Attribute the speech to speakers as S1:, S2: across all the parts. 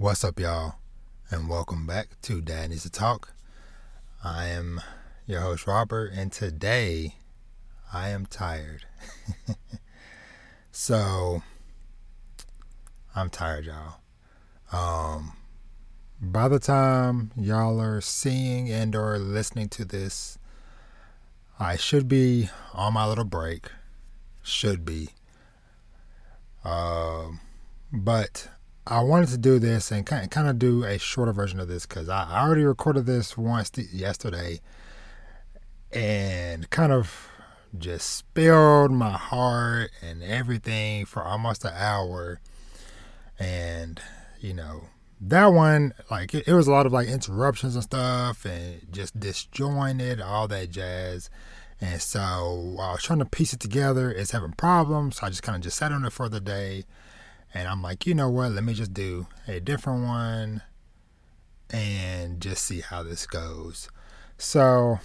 S1: What's up, y'all? And welcome back to Dad Needs to Talk. I am your host, Robert, and today I am tired. so, I'm tired, y'all. Um, by the time y'all are seeing and or listening to this, I should be on my little break. Should be. Um, but I wanted to do this and kind of, do a shorter version of this because I already recorded this once yesterday and kind of just spilled my heart and everything for almost an hour. And, you know, that one, like, it, it was a lot of like interruptions and stuff and just disjointed, all that jazz. And so I was trying to piece it together. It's having problems. So I just kind of just sat on it for the day. And I'm like, you know what? Let me just do a different one and just see how this goes. So,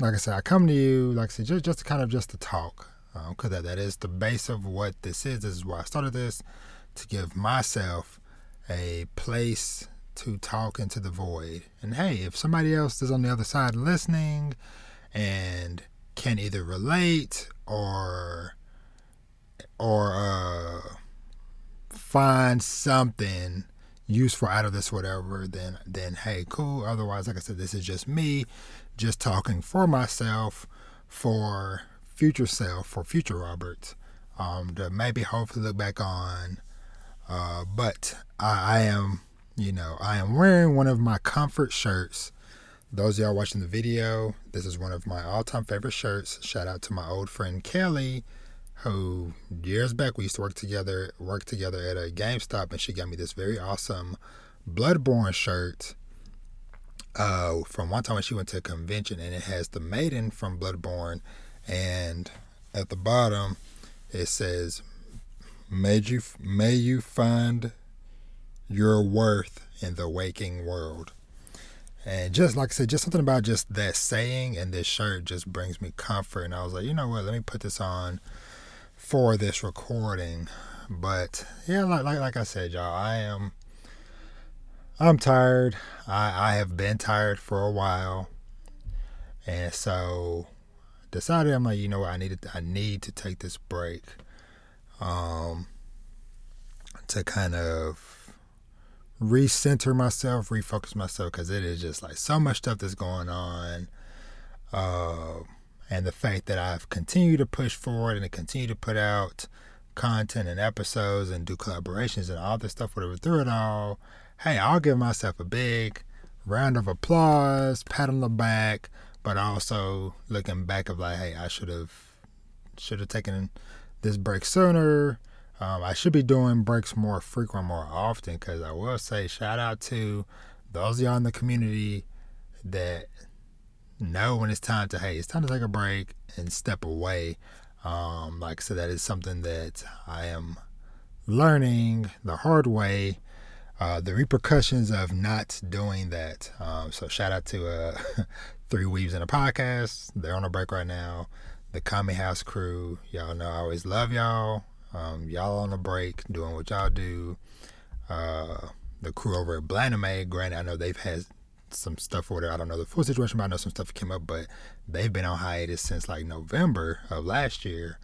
S1: like I said, I come to you, like I said, just, just kind of just to talk. Because um, that, that is the base of what this is. This is why I started this to give myself a place to talk into the void. And hey, if somebody else is on the other side listening and can either relate or or uh find something useful out of this whatever then then hey cool. Otherwise like i said this is just me just talking for myself for future self for future roberts um to maybe hopefully look back on. Uh but i, I am you know i am wearing one of my comfort shirts. Those of y'all watching the video this is one of my all-time favorite shirts. Shout out to my old friend kelly who years back we used to work together work together at a GameStop and she got me this very awesome Bloodborne shirt uh, from one time when she went to a convention and it has the maiden from Bloodborne and at the bottom it says may you may you find your worth in the waking world and just like I said, just something about just that saying and this shirt just brings me comfort. And I was like, you know what? Let me put this on for this recording. But yeah, like, like like I said, y'all, I am I'm tired. I I have been tired for a while, and so decided I'm like, you know what, I needed I need to take this break, um, to kind of recenter myself, refocus myself, because it is just like so much stuff that's going on. Uh, and the fact that I've continued to push forward and to continue to put out content and episodes and do collaborations and all this stuff, whatever, through it all, hey, I'll give myself a big round of applause, pat on the back, but also looking back of like, hey, I should have should have taken this break sooner. Um, I should be doing breaks more frequent, more often, because I will say shout out to those y'all in the community that know when it's time to hey it's time to take a break and step away. Um, like so that is something that i am learning the hard way uh, the repercussions of not doing that. Um, so shout out to uh, three weebs in a podcast. They're on a break right now. The Kami House crew y'all know i always love y'all. Um, y'all on a break doing what y'all do. Uh, the crew over at Blaname, granted, I know they've had some stuff or whatever. I don't know the full situation, but I know some stuff came up. But they've been on hiatus since like November of last year.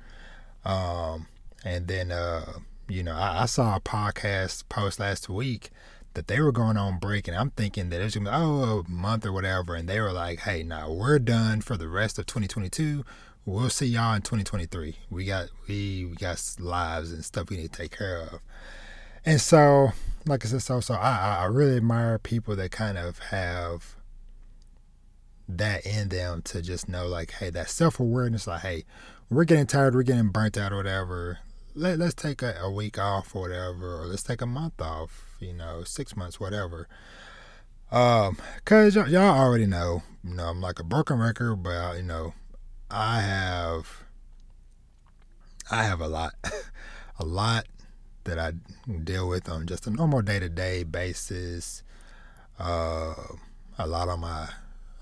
S1: Um, and then, uh, you know, I, I, saw a podcast post last week that they were going on break, and I'm thinking that it's gonna be oh a month or whatever, and they were like, hey, now we're done for the rest of 2022. We'll see y'all in 2023. We got we, we got lives and stuff we need to take care of. And so like I said, so so I I really admire people that kind of have that in them to just know like, hey, that self awareness, like, hey, we're getting tired, we're getting burnt out or whatever. Let let's take a, a week off or whatever, or let's take a month off, you know, six months, whatever. Um, cause y- y'all already know, you know, I'm like a broken record, but you know, I have, I have a lot, a lot that I deal with on just a normal day to day basis. Uh, a lot on my,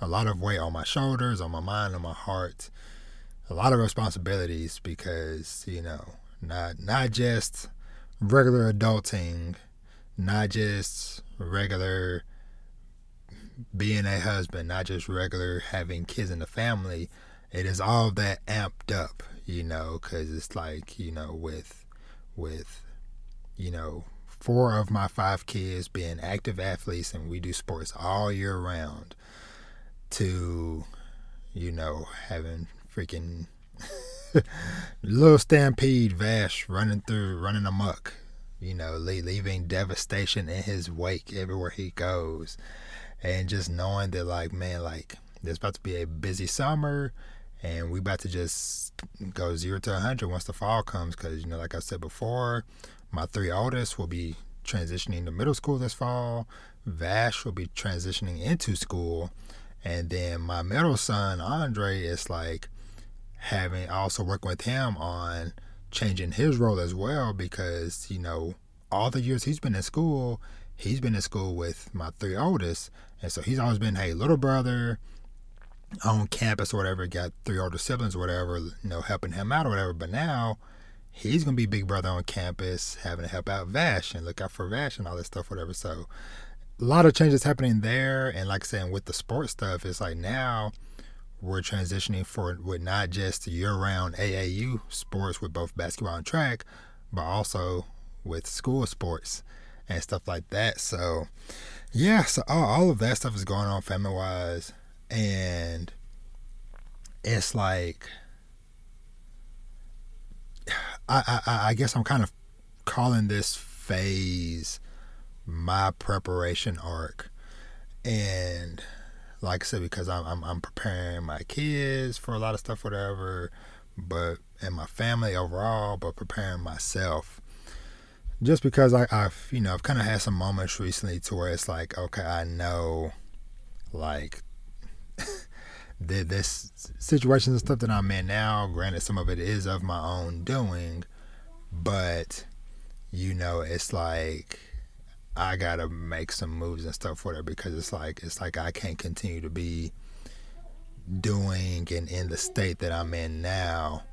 S1: a lot of weight on my shoulders, on my mind, on my heart. A lot of responsibilities because you know, not not just regular adulting, not just regular being a husband, not just regular having kids in the family. It is all that amped up, you know, because it's like you know with with you know four of my five kids being active athletes and we do sports all year round to you know having freaking little stampede vash running through running amok you know leaving devastation in his wake everywhere he goes. And just knowing that like man like there's about to be a busy summer and we about to just go zero to 100 once the fall comes because you know like i said before my three oldest will be transitioning to middle school this fall. Vash will be transitioning into school. And then my middle son andre is like having also working with him on changing his role as well because you know all the years he's been in school he's been in school with my three oldest. And so he's always been hey little brother on campus or whatever, got three older siblings or whatever, you know, helping him out or whatever. But now he's gonna be big brother on campus, having to help out Vash and look out for Vash and all this stuff, whatever. So a lot of changes happening there. And like I said, with the sports stuff, it's like now we're transitioning for with not just year round AAU sports with both basketball and track, but also with school sports and stuff like that. So yeah, so all, all of that stuff is going on family wise and it's like I, I I guess I'm kind of calling this phase my preparation arc, and like I said, because I'm, I'm I'm preparing my kids for a lot of stuff, whatever, but and my family overall, but preparing myself. Just because I, I've you know I've kind of had some moments recently to where it's like okay I know like the, this situations and stuff that I'm in now, granted, some of it is of my own doing, but you know, it's like I gotta make some moves and stuff for it because it's like it's like I can't continue to be doing and in the state that I'm in now,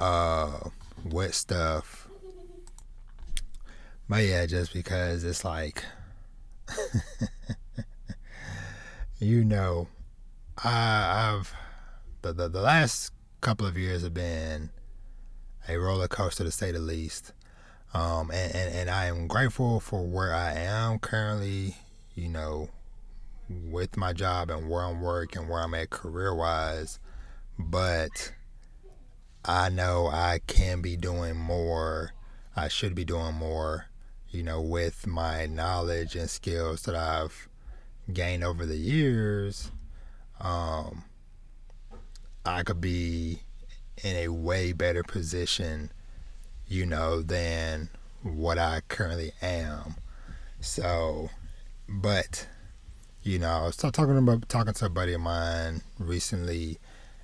S1: uh, with stuff. But yeah, just because it's like, you know, I've the, the the last couple of years have been a roller coaster to say the least. Um, and, and, and I am grateful for where I am currently, you know, with my job and where I'm working, where I'm at career wise. But I know I can be doing more. I should be doing more, you know, with my knowledge and skills that I've gained over the years um, I could be in a way better position, you know, than what I currently am. So, but you know, I was talking about talking to a buddy of mine recently,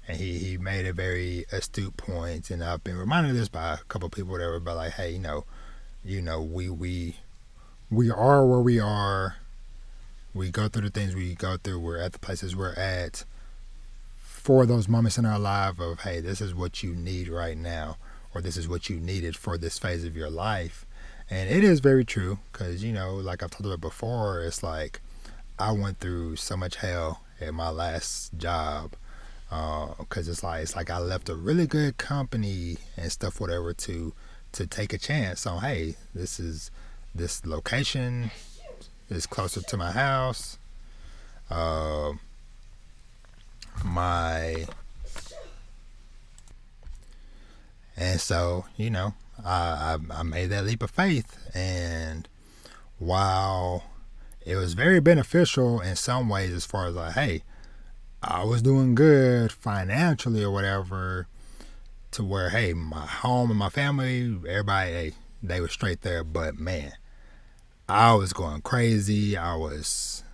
S1: and he he made a very astute point, and I've been reminded of this by a couple people, whatever. But like, hey, you know, you know, we we we are where we are we go through the things we go through. We're at the places we're at for those moments in our life of, hey, this is what you need right now, or this is what you needed for this phase of your life. And it is very true because, you know, like I've talked about before, it's like I went through so much hell at my last job because uh, it's like it's like I left a really good company and stuff, whatever, to to take a chance on. Hey, this is this location is closer to my house. Uh, my and so you know I, I, I made that leap of faith and while it was very beneficial in some ways as far as like hey I was doing good financially or whatever to where hey my home and my family everybody hey, they were straight there but man I was going crazy. I was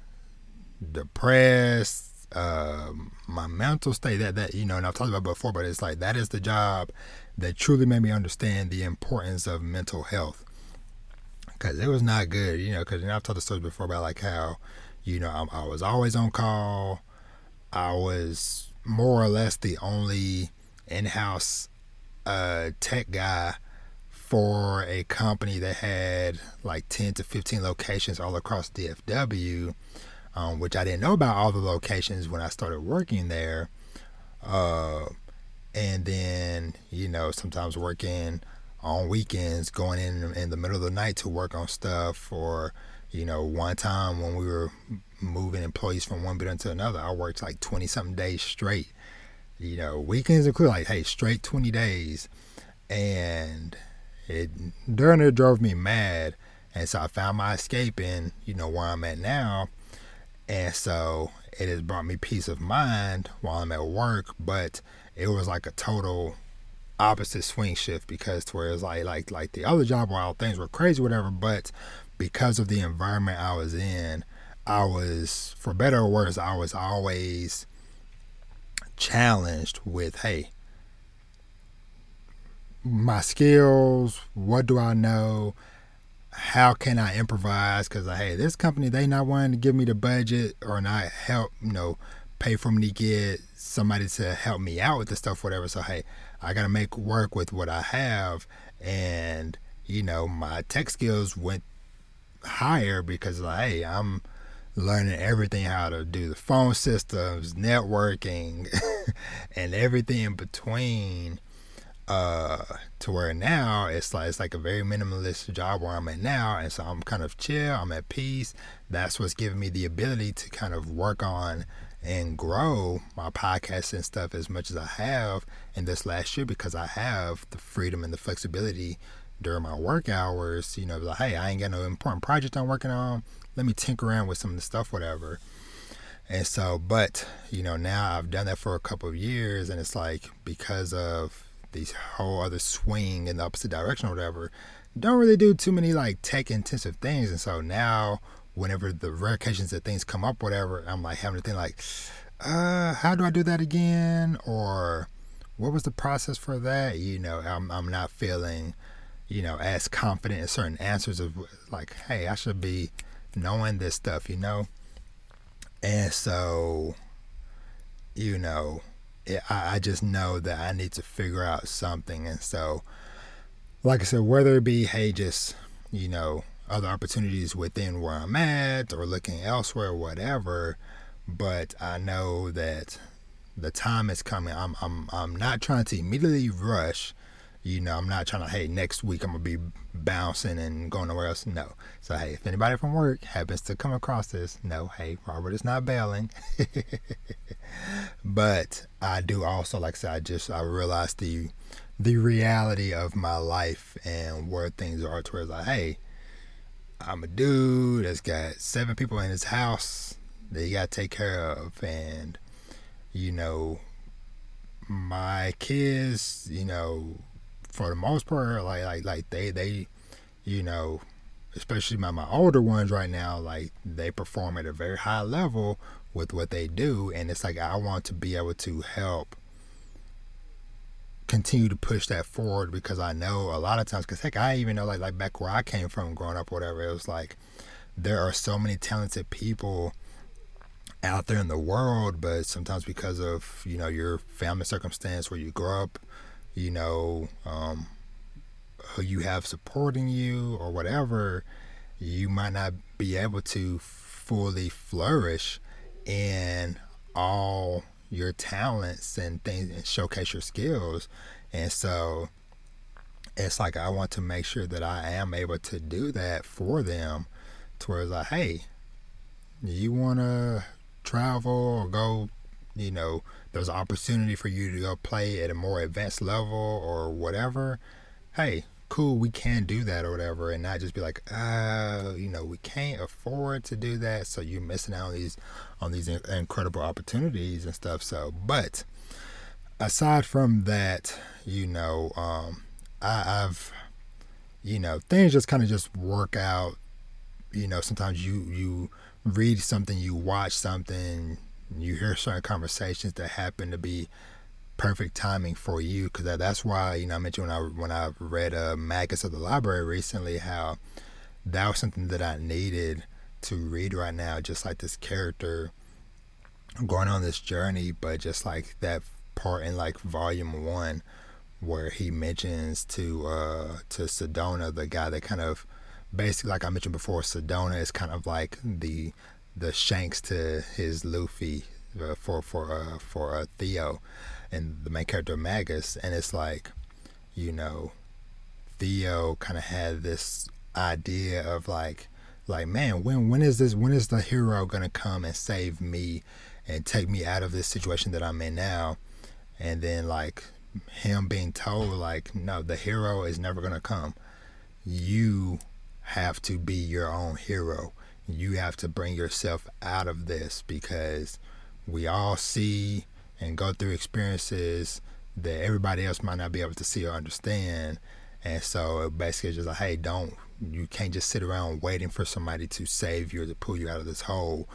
S1: depressed. Um, my mental state that that you know, and I've talked about before, but it's like that is the job that truly made me understand the importance of mental health. Cause it was not good, you know. Cause you know, I've told the stories before about like how, you know, I, I was always on call. I was more or less the only in-house uh, tech guy for a company that had like 10 to 15 locations all across DFW, um, which I didn't know about all the locations when I started working there. Uh, and then, you know, sometimes working on weekends, going in in the middle of the night to work on stuff. Or, you know, one time when we were moving employees from one building to another, I worked like 20 something days straight. You know, weekends include like, hey, straight 20 days. And it during it drove me mad. And so I found my escape in, you know, where I'm at now. And so it has brought me peace of mind while I'm at work, but it was like a total opposite swing shift because to where it's like like like the other job while things were crazy whatever but because of the environment I was in I was for better or worse I was always challenged with hey my skills what do I know how can I improvise because hey this company they not wanting to give me the budget or not help you know pay for me to get somebody to help me out with the stuff, whatever. So hey, I gotta make work with what I have, and you know my tech skills went higher because like hey, I'm learning everything how to do the phone systems, networking, and everything in between. Uh, to where now it's like it's like a very minimalist job where I'm at now, and so I'm kind of chill. I'm at peace. That's what's giving me the ability to kind of work on and grow my podcast and stuff as much as I have in this last year because I have the freedom and the flexibility during my work hours. You know, like, hey, I ain't got no important project I'm working on. Let me tinker around with some of the stuff, whatever. And so, but, you know, now I've done that for a couple of years and it's like because of these whole other swing in the opposite direction or whatever, don't really do too many like tech intensive things. And so now whenever the rare occasions that things come up, whatever, I'm like having to think like, uh, how do I do that again? Or what was the process for that? You know, I'm I'm not feeling, you know, as confident in certain answers of like, hey, I should be knowing this stuff, you know. And so, you know, it, I, I just know that I need to figure out something. And so, like I said, whether it be, hey, just, you know, other opportunities within where I'm at or looking elsewhere, whatever. But I know that the time is coming. I'm I'm I'm not trying to immediately rush. You know, I'm not trying to, hey, next week I'm gonna be bouncing and going nowhere else. No. So hey, if anybody from work happens to come across this, no, hey, Robert is not bailing. but I do also, like I said, I just I realized the the reality of my life and where things are towards like, hey, I'm a dude that's got seven people in his house that you got to take care of. And, you know, my kids, you know, for the most part, like, like, like they, they, you know, especially my, my older ones right now, like they perform at a very high level with what they do. And it's like, I want to be able to help continue to push that forward because I know a lot of times, because heck, I even know like like back where I came from growing up, whatever. It was like there are so many talented people out there in the world, but sometimes because of you know your family circumstance where you grow up, you know, um, who you have supporting you or whatever, you might not be able to fully flourish in all your talents and things and showcase your skills. And so it's like I want to make sure that I am able to do that for them towards like, hey, you want to travel or go, you know, there's an opportunity for you to go play at a more advanced level or whatever. Hey, cool, we can do that or whatever, and not just be like, uh, you know, we can't afford to do that, so you're missing out on these on these incredible opportunities and stuff. So, but aside from that, you know, um, I, I've, you know, things just kind of just work out. You know, sometimes you you read something, you watch something, you hear certain conversations that happen to be perfect timing for you because that, that's why you know I mentioned when I when I read uh, Magus of the Library recently how that was something that I needed to read right now just like this character going on this journey but just like that part in like volume one where he mentions to uh, to Sedona, the guy that kind of basically, like I mentioned before, Sedona is kind of like the the Shanks to his Luffy uh, for for uh, for uh, Theo, and the main character Magus, and it's like, you know, Theo kind of had this idea of like, like man, when when is this? When is the hero gonna come and save me and take me out of this situation that I'm in now? And then like him being told like, no, the hero is never gonna come. You have to be your own hero. You have to bring yourself out of this because we all see and go through experiences that everybody else might not be able to see or understand. And so basically, just like, hey, don't, you can't just sit around waiting for somebody to save you or to pull you out of this hole.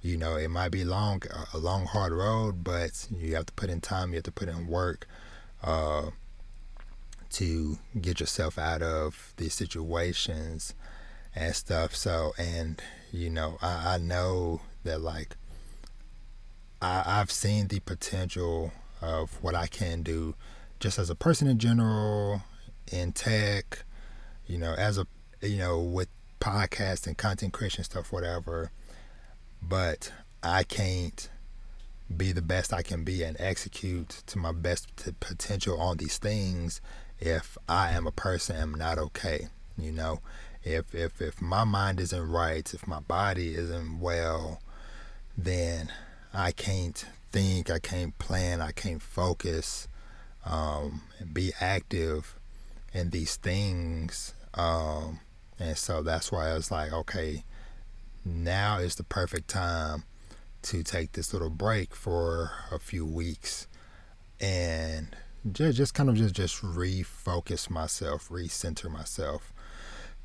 S1: You know, it might be long, a long, hard road, but you have to put in time, you have to put in work uh, to get yourself out of these situations and stuff. So, and, you know, I, I know that, like, I, I've seen the potential of what I can do just as a person in general, in tech, you know, as a, you know, with podcast and content creation stuff, whatever. But I can't be the best I can be and execute to my best potential on these things if I am a person am not okay. You know, if if if my mind isn't right, if my body isn't well, then I can't think, I can't plan, I can't focus, um, and be active in these things. Um, and so that's why I was like, okay, now is the perfect time to take this little break for a few weeks and just, just kind of just, just refocus myself, recenter myself.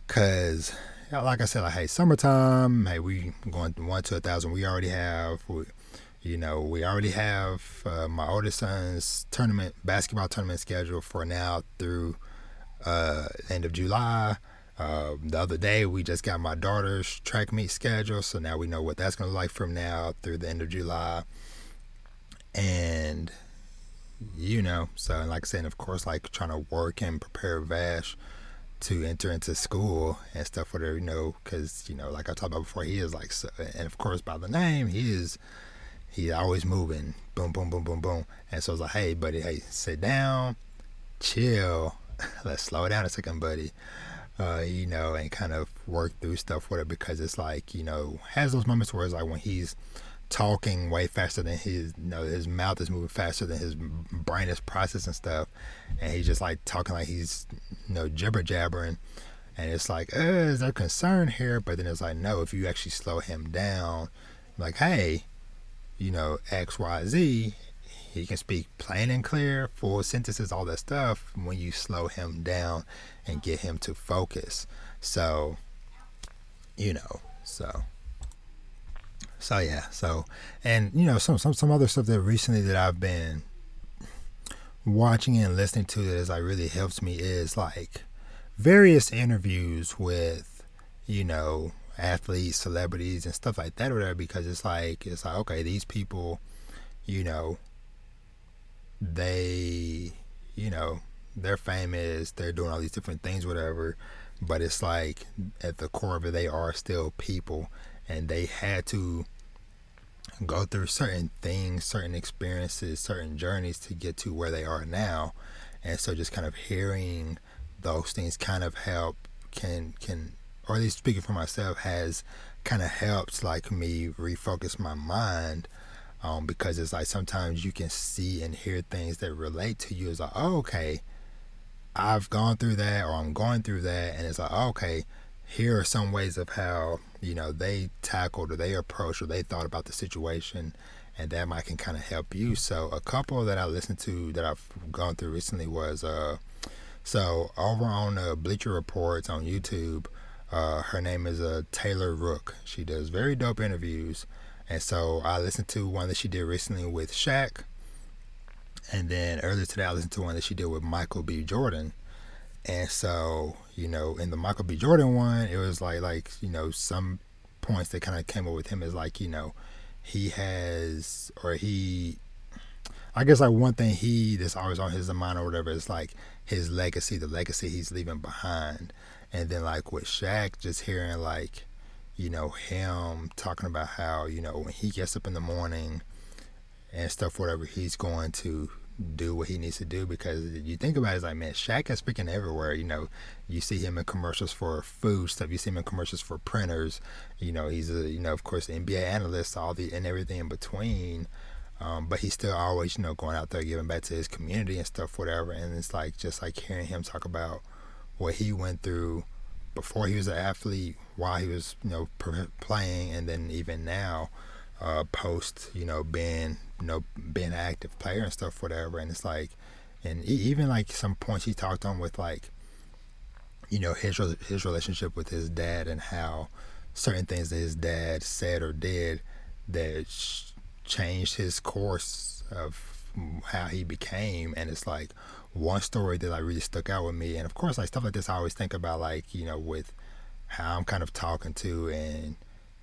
S1: Cause like I said, like, hey, summertime, hey, we going one to a thousand. We already have, we, you know, we already have uh, my oldest son's tournament basketball tournament scheduled for now through uh, end of July. Uh, the other day, we just got my daughter's track meet schedule, so now we know what that's going to look like from now through the end of July. And you know, so like I said, of course, like trying to work and prepare Vash to enter into school and stuff, whatever you know, because you know, like I talked about before, he is like, and of course, by the name, he is He's always moving. Boom, boom, boom, boom, boom. And so I was like, hey, buddy, hey, sit down, chill. Let's slow down a second, buddy. Uh, you know, and kind of work through stuff it because it's like, you know, has those moments where it's like when he's talking way faster than his, you know, his mouth is moving faster than his brain is processing stuff. And he's just like talking like he's, you know, jibber jabbering. And it's like, uh, is there concern here? But then it's like, no, if you actually slow him down, like, hey, you know, X, Y, Z, he can speak plain and clear, full sentences, all that stuff when you slow him down and get him to focus. So, you know, so so yeah, so and you know some some some other stuff that recently that I've been watching and listening to that is like really helps me is like various interviews with you know athletes, celebrities, and stuff like that, or whatever. Because it's like it's like okay, these people, you know, they, you know, they're famous, they're doing all these different things, whatever. But it's like at the core of it, they are still people, and they had to go through certain things, certain experiences, certain journeys to get to where they are now. And so, just kind of hearing those things kind of help can can or at least speaking for myself, has kind of helped like me refocus my mind. Um, because it's like sometimes you can see and hear things that relate to you. It's like, oh, okay, I've gone through that, or I'm going through that, and it's like, oh, okay, here are some ways of how you know they tackled or they approached or they thought about the situation, and that might can kind of help you. So a couple that I listened to that I've gone through recently was uh, so over on uh, Bleacher Reports on YouTube. Uh, her name is uh, Taylor Rook. She does very dope interviews. And so I listened to one that she did recently with Shaq. And then earlier today, I listened to one that she did with Michael B. Jordan. And so, you know, in the Michael B. Jordan one, it was like, like you know, some points that kind of came up with him is like, you know, he has, or he, I guess like one thing he that's always on his mind or whatever is like his legacy, the legacy he's leaving behind. And then like with Shaq, just hearing like, you know, him talking about how, you know, when he gets up in the morning and stuff, whatever, he's going to do what he needs to do because you think about it, it's like, man, Shaq is freaking everywhere. You know, you see him in commercials for food stuff, you see him in commercials for printers. You know, he's a, you know, of course, NBA analyst, all the and everything in between. Um, but he's still always, you know, going out there giving back to his community and stuff, whatever. And it's like just like hearing him talk about what he went through before he was an athlete, while he was, you know, playing, and then even now, uh, post, you know, being, you know, being an active player and stuff, whatever. And it's like, and even like some points he talked on with like, you know, his his relationship with his dad and how certain things that his dad said or did that changed his course of how he became and it's like one story that like really stuck out with me and of course like stuff like this I always think about like you know with how I'm kind of talking to and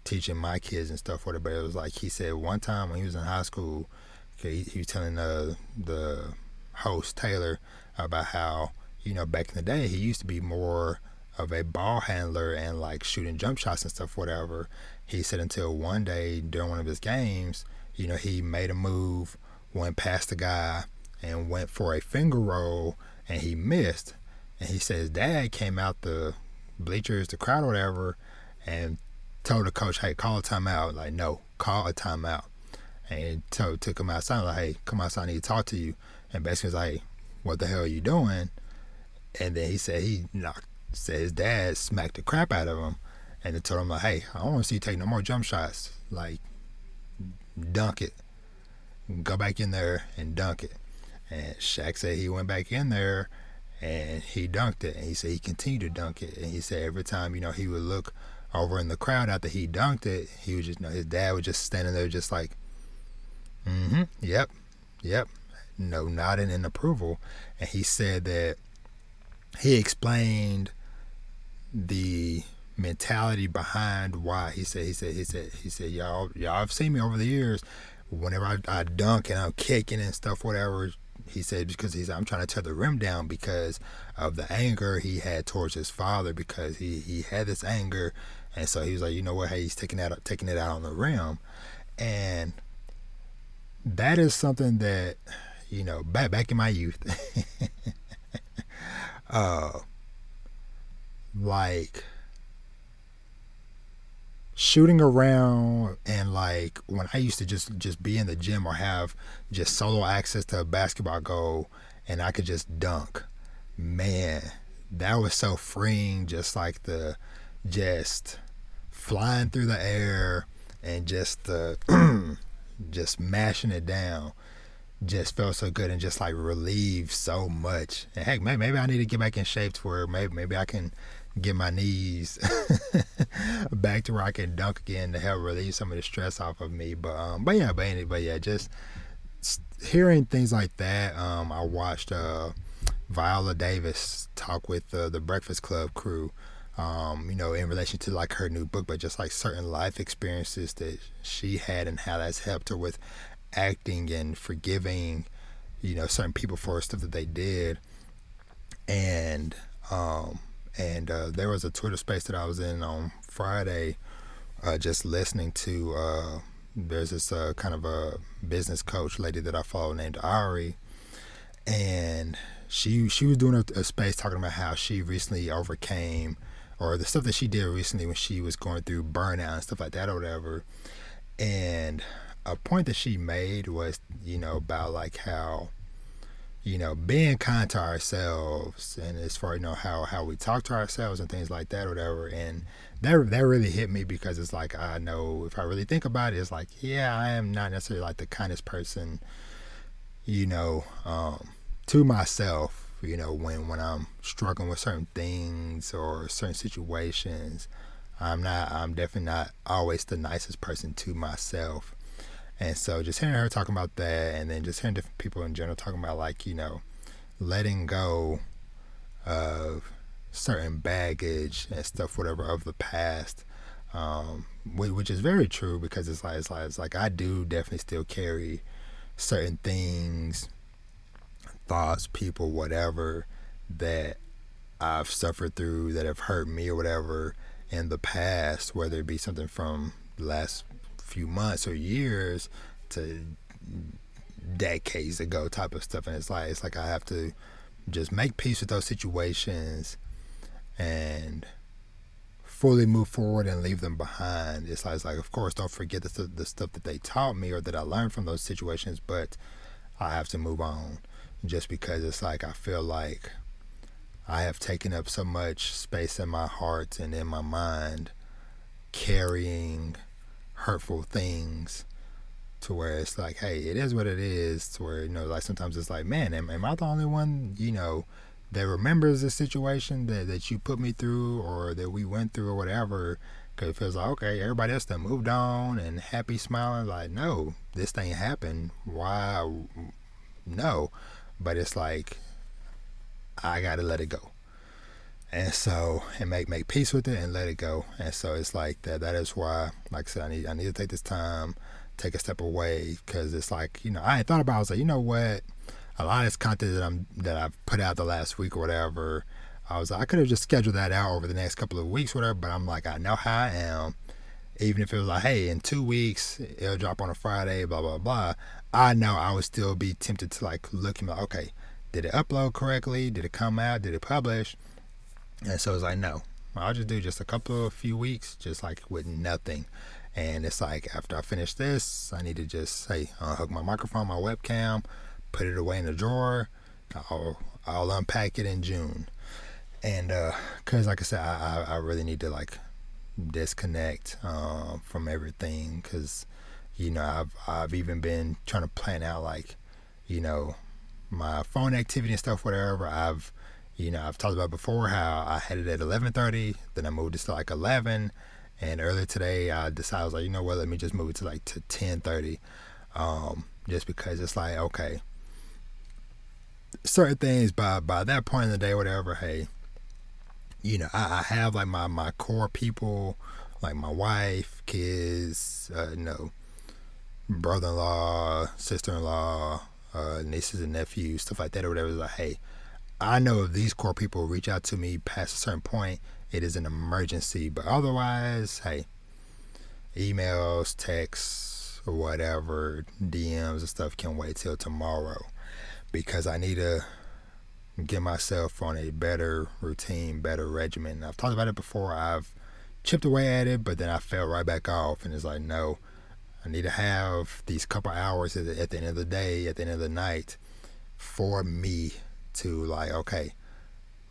S1: teaching my kids and stuff whatever but it was like he said one time when he was in high school he, he was telling the the host Taylor about how you know back in the day he used to be more of a ball handler and like shooting jump shots and stuff whatever he said until one day during one of his games you know, he made a move, went past the guy, and went for a finger roll, and he missed. And he his dad came out the bleachers, the crowd, whatever, and told the coach, "Hey, call a timeout." Like, no, call a timeout. And told, took him outside, like, "Hey, come outside, I need to talk to you." And basically was like, "What the hell are you doing?" And then he said he knocked, said his dad smacked the crap out of him, and then told him like, "Hey, I don't want to see you take no more jump shots. Like, dunk it. Go back in there and dunk it. And Shaq said he went back in there and he dunked it. And he said he continued to dunk it. And he said every time, you know, he would look over in the crowd after he dunked it, he was just, you know, his dad was just standing there just like, mm hmm, yep, yep. No, nodding in approval. And he said that he explained the mentality behind why he said he said he said he said y'all y'all have seen me over the years whenever I, I dunk and I'm kicking and stuff whatever he said because he's I'm trying to tear the rim down because of the anger he had towards his father because he he had this anger. And so he was like you know what? Hey he's taking that taking it out on the rim. And that is something that you know back back in my youth uh like shooting around and like when I used to just just be in the gym or have just solo access to a basketball goal and I could just dunk. Man, that was so freeing just like the just flying through the air and just the just mashing it down just felt so good and just like relieved so much. And heck, maybe, maybe I need to get back in shape to where maybe maybe I can get my knees back to where I can dunk again to help relieve some of the stress off of me. But um, but yeah, but anyway, yeah, just hearing things like that. Um, I watched uh, Viola Davis talk with uh, the Breakfast Club crew. Um, you know, in relation to like her new book, but just like certain life experiences that she had and how that's helped her with acting and forgiving, you know, certain people for stuff that they did. And um, and uh, there was a Twitter space that I was in on Friday, uh, just listening to. Uh, there's this uh, kind of a business coach lady that I follow named Ari, and she she was doing a, a space talking about how she recently overcame, or the stuff that she did recently when she was going through burnout and stuff like that or whatever, and a point that she made was you know about like how you know, being kind to ourselves and as far you know how how we talk to ourselves and things like that or whatever. And that that really hit me because it's like I know if I really think about it, it's like yeah, I am not necessarily like the kindest person, you know, um, to myself. You know, when when I'm struggling with certain things or certain situations, I'm not. I'm definitely not always the nicest person to myself. And so just hearing her talking about that and then just hearing different people in general talking about like, you know, letting go of certain baggage and stuff, whatever, of the past. Um, which is very true because it's like, it's like, it's like I do definitely still carry certain things, thoughts, people, whatever that I've suffered through that have hurt me or whatever in the past, whether it be something from last few months or years to decades ago type of stuff. And it's like it's like I have to just make peace with those situations and fully move forward and leave them behind. It's like, it's like of course, don't forget the, the stuff that they taught me or that I learned from those situations, but I have to move on just because it's like I feel like I have taken up so much space in my heart and in my mind carrying hurtful things to where it's like, hey, it is what it is. To where, you know, like sometimes it's like, man, am, am I the only one, you know, that remembers the situation that, that you put me through or that we went through or whatever? Because it feels like, okay, everybody else done moved on and happy, smiling. Like, no, this thing happened. Why? No. But it's like, I got to let it go. And so, and make make peace with it and let it go. And so it's like that. That is why, like I said, I need I need to take this time, take a step away, because it's like you know I thought about. It, I was like, you know what, a lot of this content that I'm that I've put out the last week or whatever. I was like I could have just scheduled that out over the next couple of weeks, whatever. But I'm like, I know how I am. Even if it was like, hey, in two weeks it'll drop on a Friday, blah blah blah. I know I would still be tempted to like look and like, okay, did it upload correctly? Did it come out? Did it publish? And so it's like, no, I'll just do just a couple of few weeks, just like with nothing. And it's like after I finish this, I need to just say, unhook my microphone, my webcam, put it away in the drawer. I'll I'll unpack it in June. And uh, cause like I said, I, I, I really need to like disconnect uh, from everything. Cause you know I've I've even been trying to plan out like, you know, my phone activity and stuff, whatever. I've, you know, I've talked about before how I had it at 11:30, then I moved it to like 11, and earlier today I decided I was like, you know what, let me just move it to like to 10:30, um, just because it's like okay, certain things by by that point in the day, whatever. Hey, you know, I, I have like my my core people, like my wife, kids, uh, you know, brother-in-law, sister-in-law uh, nieces and nephews, stuff like that, or whatever. It's like, hey, I know if these core people reach out to me past a certain point, it is an emergency. But otherwise, hey, emails, texts, whatever, DMs and stuff can wait till tomorrow because I need to get myself on a better routine, better regimen. I've talked about it before. I've chipped away at it, but then I fell right back off, and it's like, no, I need to have these couple hours at the, at the end of the day, at the end of the night, for me to like, okay,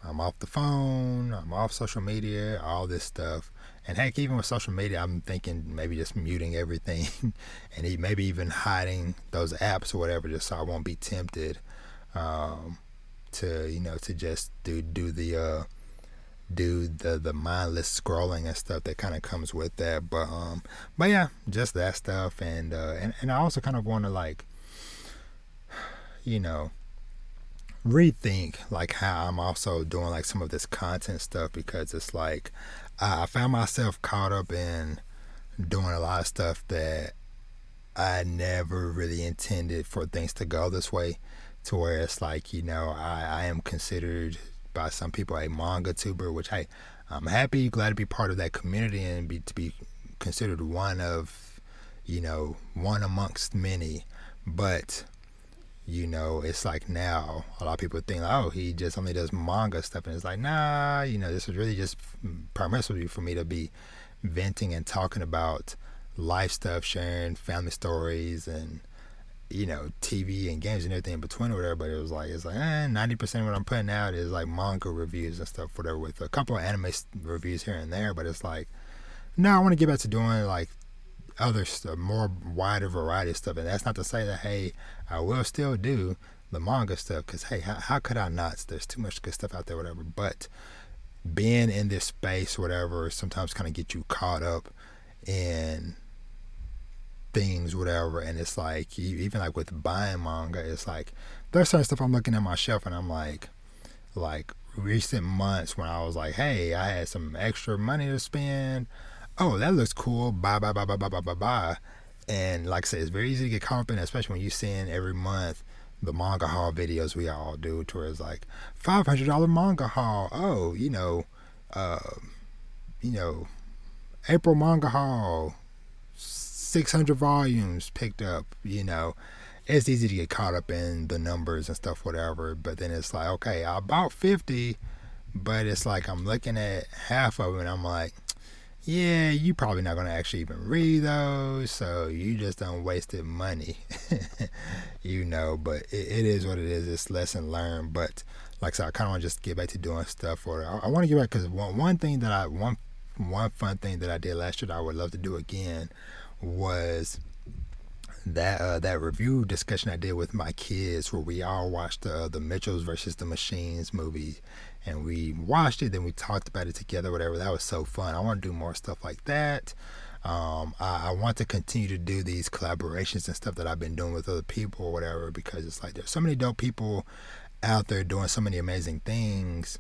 S1: I'm off the phone, I'm off social media, all this stuff. And heck, even with social media, I'm thinking maybe just muting everything and maybe even hiding those apps or whatever, just so I won't be tempted um, to, you know, to just do do the uh, do the the mindless scrolling and stuff that kind of comes with that. But um, but yeah, just that stuff, and uh, and and I also kind of want to like, you know, rethink like how I'm also doing like some of this content stuff because it's like I found myself caught up in doing a lot of stuff that I never really intended for things to go this way to where it's like you know I, I am considered by some people a manga tuber, which I I'm happy, glad to be part of that community and be to be considered one of, you know, one amongst many. But you know, it's like now a lot of people think, oh, he just only does manga stuff, and it's like, nah, you know, this is really just primarily for me to be venting and talking about life stuff, sharing family stories, and you know, TV and games and everything in between or whatever, but it was like, it's like, eh, 90% of what I'm putting out is like manga reviews and stuff, whatever, with a couple of anime reviews here and there, but it's like, no, I want to get back to doing like other stuff, more wider variety of stuff. And that's not to say that, hey, I will still do the manga stuff, because, hey, how, how could I not? There's too much good stuff out there, whatever. But being in this space, whatever, sometimes kind of get you caught up in things, whatever. And it's like, even like with buying manga, it's like there's certain stuff I'm looking at my shelf and I'm like, like recent months when I was like, hey, I had some extra money to spend. Oh, that looks cool. Buy, buy, buy, buy, buy, buy, buy, buy. and like I said, it's very easy to get caught up in, especially when you seeing every month the manga haul videos we all do, towards like five hundred dollar manga haul. Oh, you know, uh, you know, April manga haul, six hundred volumes picked up. You know, it's easy to get caught up in the numbers and stuff, whatever. But then it's like, okay, I bought fifty, but it's like I'm looking at half of it, and I'm like, yeah, you're probably not gonna actually even read those, so you just don't wasted money, you know. But it, it is what it is. It's lesson learned. But like I said, I kind of want to just get back to doing stuff. Or I, I want to get back because one one thing that I one one fun thing that I did last year that I would love to do again was that uh, that review discussion I did with my kids, where we all watched the uh, the Mitchells versus the Machines movie, and we watched it, then we talked about it together, whatever. That was so fun. I want to do more stuff like that. Um, I, I, want to continue to do these collaborations and stuff that I've been doing with other people or whatever, because it's like there's so many dope people out there doing so many amazing things,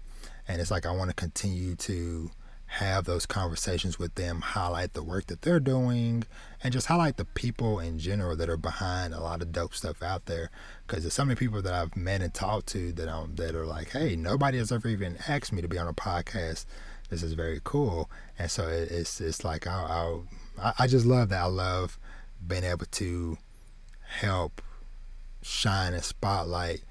S1: and it's like I want to continue to have those conversations with them, highlight the work that they're doing, and just highlight the people in general that are behind a lot of dope stuff out there. Because there's so many people that I've met and talked to that um that are like, hey, nobody has ever even asked me to be on a podcast. This is very cool, and so it's it's like I I I just love that. I love being able to help shine a spotlight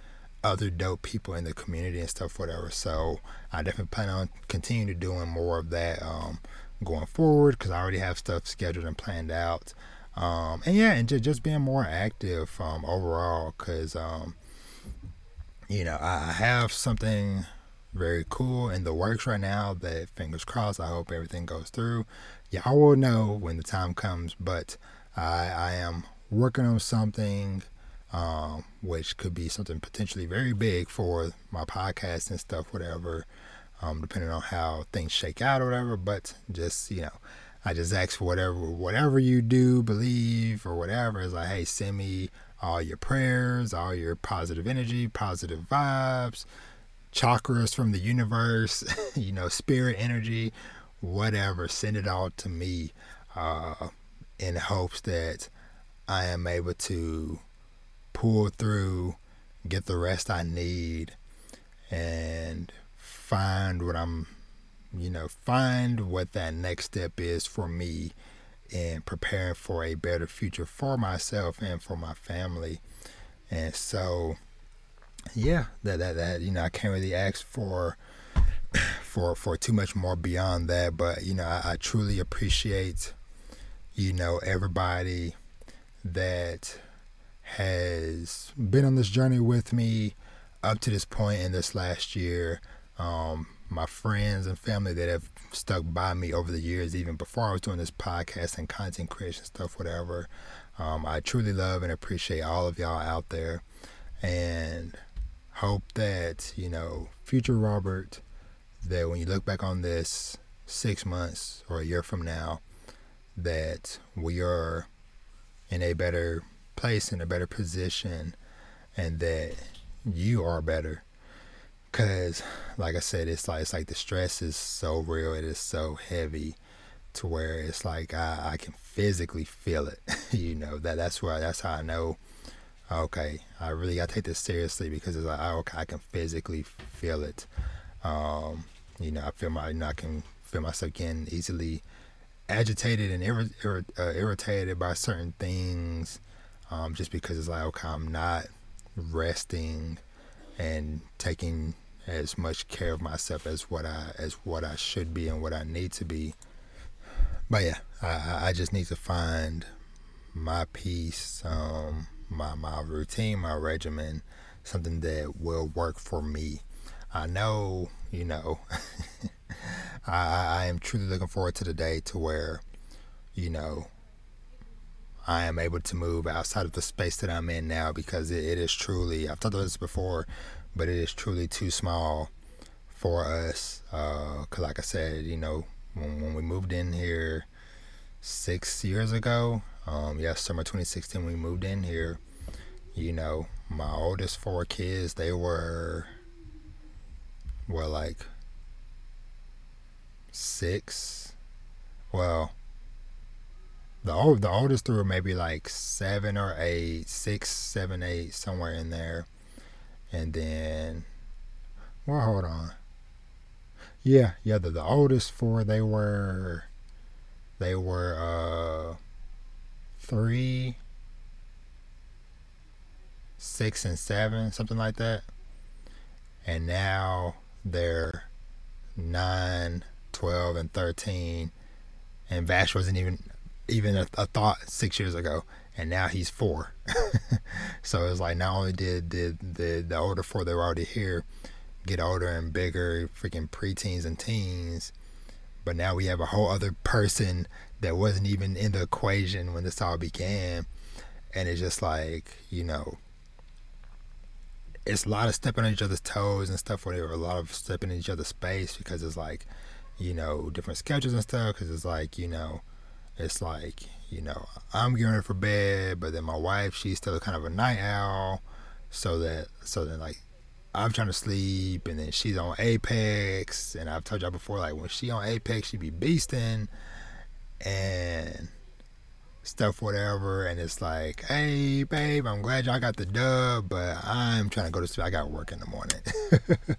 S1: other dope people in the community and stuff, whatever. So I definitely plan on continuing to doing more of that um, going forward because I already have stuff scheduled and planned out. Um, and yeah, and just, just being more active um, overall because, um, you know, I have something very cool in the works right now that fingers crossed, I hope everything goes through. Yeah, I will know when the time comes, but I, I am working on something um, which could be something potentially very big for my podcast and stuff, whatever, um, depending on how things shake out or whatever. But just, you know, I just ask for whatever, whatever you do, believe, or whatever. It's like, hey, send me all your prayers, all your positive energy, positive vibes, chakras from the universe, you know, spirit energy, whatever. Send it all to me uh, in hopes that I am able to pull through, get the rest I need, and find what I'm, you know, find what that next step is for me in preparing for a better future for myself and for my family. And so, yeah, that that that you know, I can't really ask for for for too much more beyond that. But you know, I, I truly appreciate you know everybody that has been on this journey with me up to this point in this last year. Um, my friends and family that have stuck by me over the years, even before I was doing this podcast and content creation stuff, whatever. Um, I truly love and appreciate all of y'all out there and hope that, you know, future Robert, that when you look back on this six months or a year from now, that we are in a better place in a better position and that you are better. Because like i said it's like it's like the stress is so real it is so heavy to where it's like i, I can physically feel it you know that that's where that's how i know okay i really got to take this seriously because it's like okay i can physically feel it. Um, you know i feel my you know i can feel myself getting easily agitated and irri- irri- uh, irritated by certain things um, just because it's like okay, I'm not resting and taking as much care of myself as what I as what I should be and what I need to be. But yeah, I, I just need to find my peace, um, my my routine, my regimen, something that will work for me. I know, you know, I, I am truly looking forward to the day to where, you know, I am able to move outside of the space that I'm in now because it, it is truly, I've talked about this before, but it is truly too small for us. Because, uh, like I said, you know, when, when we moved in here six years ago, um, yes, summer 2016, we moved in here, you know, my oldest four kids, they were, well, like six, well, the old the oldest threw maybe like seven or eight, six, seven, eight, somewhere in there, and then well, hold on. Yeah, yeah, the, the oldest four they were they were uh three, six, and seven, something like that. And now they're nine, 12, and 13. And Vash wasn't even even a, a thought six years ago, and now he's four. so it's like not only did, did the the older four that were already here get older and bigger, freaking preteens and teens, but now we have a whole other person that wasn't even in the equation when this all began, and it's just like you know. It's a lot of stepping on each other's toes and stuff, whatever. A lot of stepping in each other's space because it's like, you know, different schedules and stuff. Because it's like, you know, it's like you know I'm ready for bed, but then my wife she's still kind of a night owl, so that so then like I'm trying to sleep, and then she's on Apex, and I've told y'all before like when she on Apex she be beasting, and stuff whatever. And it's like hey babe i'm glad y'all got the dub but i'm trying to go to sleep. I got work in the morning.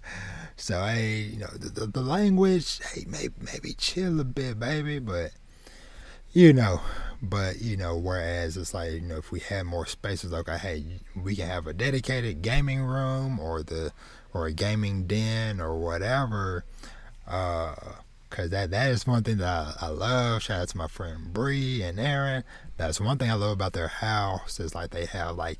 S1: So hey you know the, the, the language hey maybe maybe chill a bit baby but you know but you know whereas it's like you know if we had more spaces okay hey we can have a dedicated gaming room or the or a gaming den or whatever uh because that that is one thing that I, I love. Shout out to my friend Bree and Aaron. That's one thing I love about their house is like they have like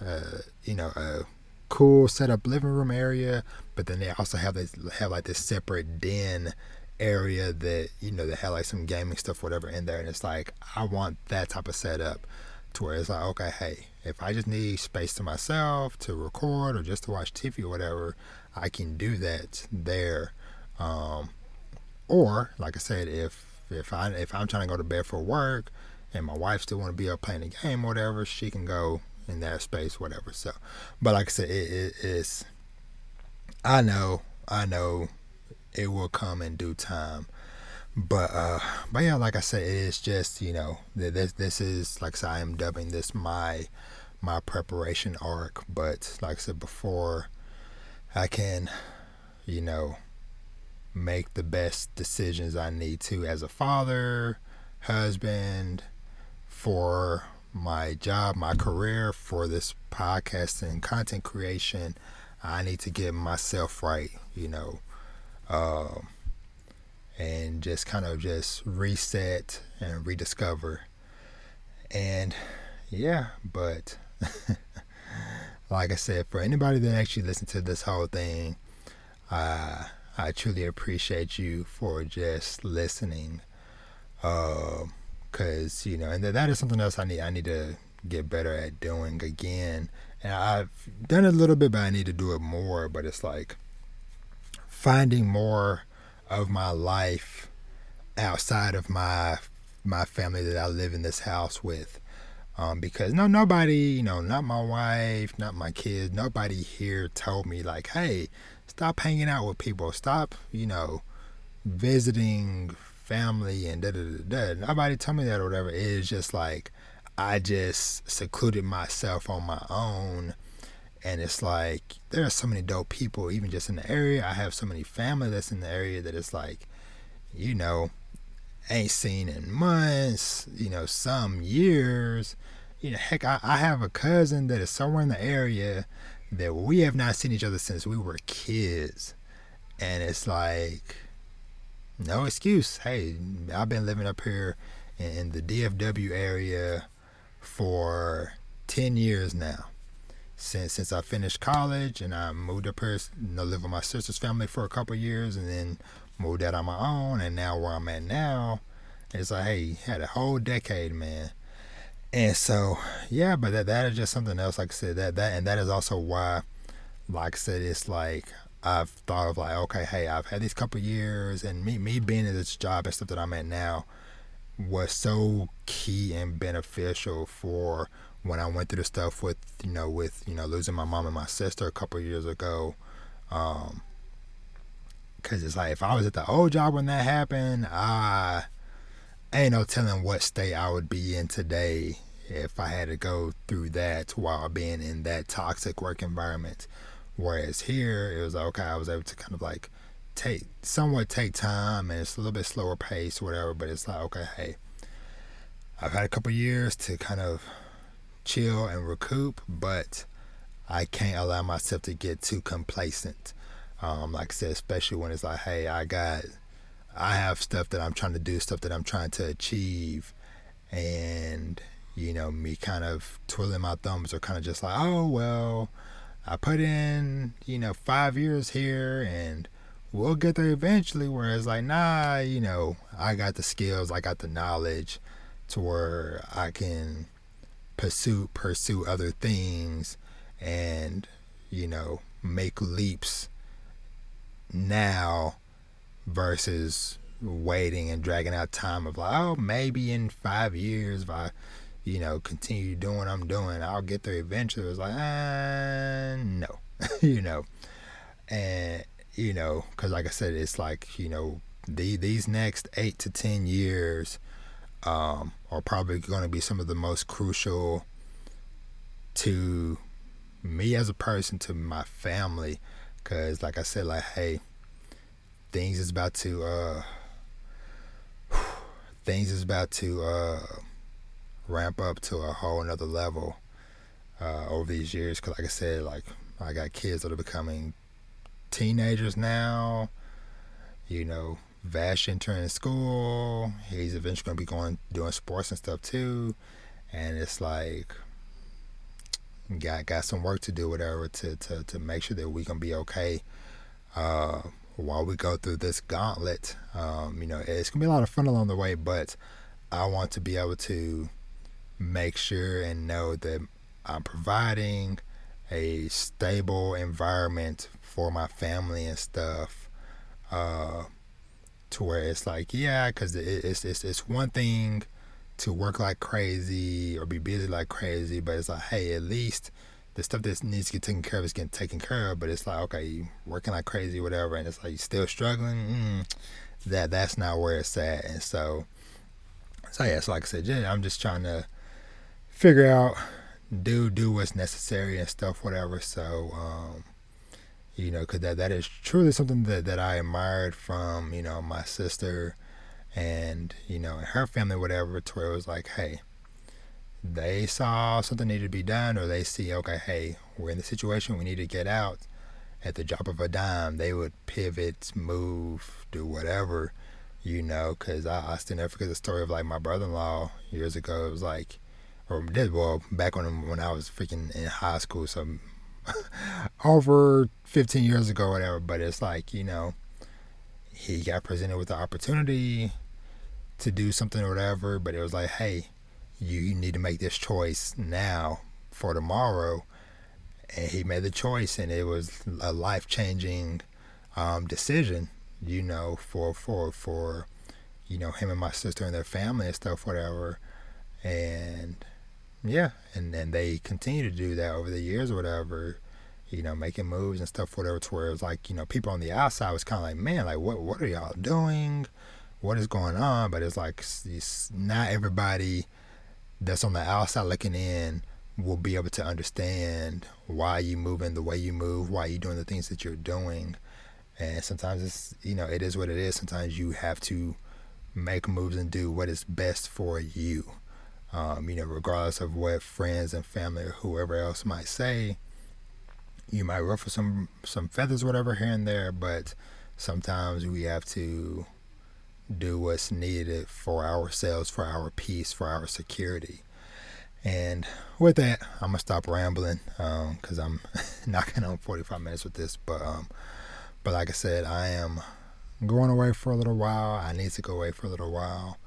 S1: uh you know a cool set up living room area but then they also have this have like this separate den area that you know that had like some gaming stuff whatever in there and it's like i want that type of setup to where it's like okay hey if i just need space to myself to record or just to watch tv or whatever i can do that there. Um, or like i said if if i if i'm trying to go to bed for work and my wife still want to be up playing a game or whatever she can go in that space whatever so. But like i said it, it, it's i know i know it will come in due time. But uh, but yeah, like I said, it is just you know this this is like I said, I am dubbing this my my preparation arc. But like I said before, I can you know make the best decisions I need to as a father, husband, for my job, my career, for this podcast and content creation. I need to get myself right, you know um, and just kind of just reset and rediscover. And yeah, but like I said, for anybody that actually listened to this whole thing, uh, I truly appreciate you for just listening. Uh, you know, and that is something else I need, I need to get better at doing again. And I've done it a little bit, but I need to do it more. But it's like, finding more of my life outside of my my family that I live in this house with. Um, because no nobody, you know, not my wife, not my kids, nobody here told me like, hey, stop hanging out with people, stop, you know, visiting family and da da da da. Nobody told me that or whatever. It's just like I just secluded myself on my own and it's like there are so many dope people even just in the area. I have so many family that's in the area that it's like you know ain't seen in months you know some years. You know heck I, I have a cousin that is somewhere in the area that we have not seen each other since we were kids. And it's like no excuse. Hey i've been living up here in the dfw area for 10 years now since since I finished college and I moved up here, know, live with my sister's family for a couple years, and then moved out on my own, and now where I'm at now, it's like hey, had a whole decade, man. And so yeah, but that that is just something else. Like I said, that that and that is also why, like I said, it's like I've thought of like okay, hey, I've had these couple years, and me me being in this job and stuff that I'm at now was so key and beneficial for when I went through the stuff with you know with you know losing my mom and my sister a couple years ago, um, because it's like if I was at the old job when that happened, I ain't no telling what state I would be in today if I had to go through that while being in that toxic work environment. Whereas here, it was like, okay, I was able to kind of like take somewhat take time and it's a little bit slower pace, whatever. But it's like, okay, hey, I've had a couple years to kind of chill and recoup, but I can't allow myself to get too complacent. Um, like I said, especially when it's like, hey, I got, I have stuff that I'm trying to do, stuff that I'm trying to achieve, and you know, me kind of twirling my thumbs or kind of just like, oh well, I put in, you know, five years here and we'll get there eventually. Whereas like, nah, you know, I got the skills, I got the knowledge to where I can pursue pursue other things and, you know, make leaps now versus waiting and dragging out time of like, oh, maybe in five years if I, you know, continue doing what I'm doing, I'll get there eventually. It was like, uh, no, you know, and you know, because like I said, it's like you know, the these next eight to ten years um, are probably going to be some of the most crucial to me as a person, to my family, because like I said, like hey, things is about to uh, things is about to uh, ramp up to a whole another level uh, over these years. Because like I said, like I got kids that are becoming teenagers now. You know, Vash entering school. He's eventually gonna be going doing sports and stuff too. And it's like got got some work to do, whatever, to to, to make sure that we can be okay uh, while we go through this gauntlet. Um, you know, it's gonna be a lot of fun along the way, but I want to be able to make sure and know that I'm providing a stable environment for my family and stuff. Uh, to where it's like, yeah, because it's, it's it's one thing to work like crazy or be busy like crazy, but it's like, hey, at least the stuff that needs to get taken care of is getting taken care of. But it's like, okay, working like crazy, whatever, and it's like you're still struggling. Mm, that that's not where it's at. And so, so yeah, so like I said, yeah, I'm just trying to figure out, do do what's necessary and stuff, whatever. So, um, you know, because that that is truly something that that I admired from you know my sister and you know her family, whatever. To where it was like, hey, they saw something needed to be done, or they see, okay, hey, we're in the situation, we need to get out. At the drop of a dime, they would pivot, move, do whatever, you know. Because I, I still never forget the story of like my brother-in-law years ago. It was like, or did well back when when I was freaking in high school. So over 15 years ago, whatever. But it's like you know, he got presented with the opportunity to do something or whatever, but it was like, hey, you need to make this choice now for tomorrow. And he made the choice, and it was a life changing um, decision, you know, for for for you know him and my sister and their family and stuff, whatever. And yeah, and then they continue to do that over the years or whatever you know, making moves and stuff, whatever. To where it was like, you know, people on the outside was kind of like, man, like, what, what are y'all doing? what is going on, but it's like it's not everybody that's on the outside looking in will be able to understand why you moving the way you move, why you doing the things that you're doing. And sometimes it's you know, it is what it is. Sometimes you have to make moves and do what is best for you. Um, you know, regardless of what friends and family or whoever else might say, you might ruffle some some feathers, whatever here and there, but sometimes we have to do what's needed for ourselves, for our peace, for our security. And with that, I'm gonna stop rambling because um, I'm knocking on 45 minutes with this. But um, but like I said, I am going away for a little while. I need to go away for a little while.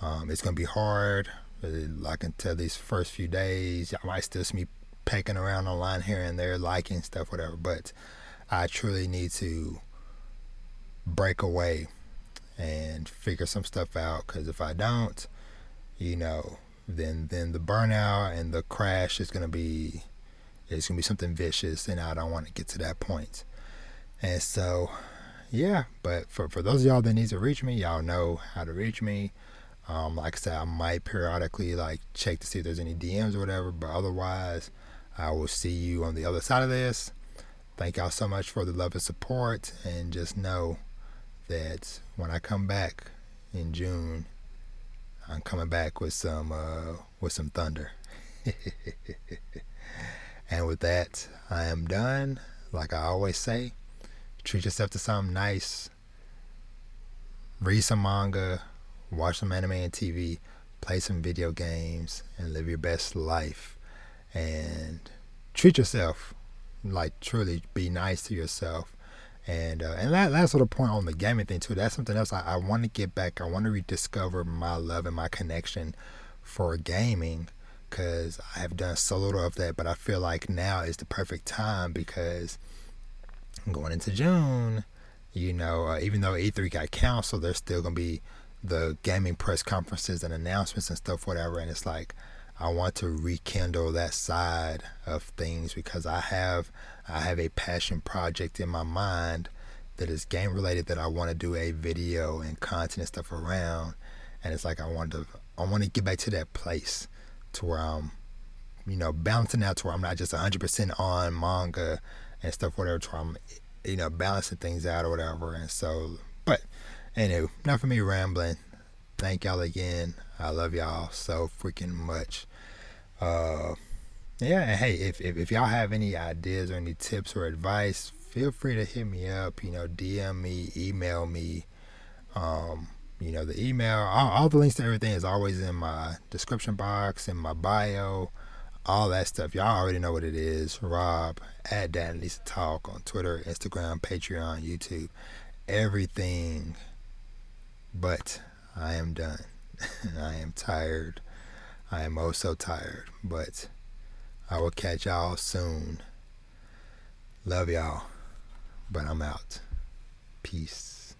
S1: Um, it's gonna be hard. Can tell these first few days, I might still see me pecking around online here and there, liking stuff, whatever. But I truly need to break away and figure some stuff out. Because if I don't, you know, then then the burnout and the crash is gonna be it's gonna be something vicious, and I don't want to get to that point. And so, yeah. But for for those of y'all that need to reach me, y'all know how to reach me. Um, like I said, I might periodically like check to see if there's any DMs or whatever, but otherwise, I will see you on the other side of this. Thank y'all so much for the love and support, and just know that when I come back in June, I'm coming back with some uh, with some thunder. and with that, I am done. Like I always say, treat yourself to something nice. Read some manga, watch some anime and TV, play some video games, and live your best life. And treat yourself, like truly be nice to yourself. And uh, and that, that's sort of point on the gaming thing too. That's something else I, I want to get back. I want to rediscover my love and my connection for gaming because I have done so little of that. But I feel like now is the perfect time because going into June, you know, uh, even though E3 got canceled, there's still gonna be the gaming press conferences and announcements and stuff, whatever. And it's like I want to rekindle that side of things because I have I have a passion project in my mind that is game related that I want to do a video and content and stuff around. And it's like I want to I want to get back to that place to where I'm you know balancing out to where I'm not just 100% on manga and stuff whatever to where I'm you know balancing things out or whatever. And so, Anyway, not for me rambling. Thank y'all again. I love y'all so freaking much. Uh, yeah, and hey, if, if, if y'all have any ideas or any tips or advice, feel free to hit me up. You know, DM me, email me. Um, you know, the email, all, all the links to everything is always in my description box, in my bio, all that stuff. Y'all already know what it is. Rob at Dan Lisa Talk on Twitter, Instagram, Patreon, YouTube, everything but I am done. I am tired. I am oh so tired. But I will catch y'all soon. Love y'all. But I'm out. Peace.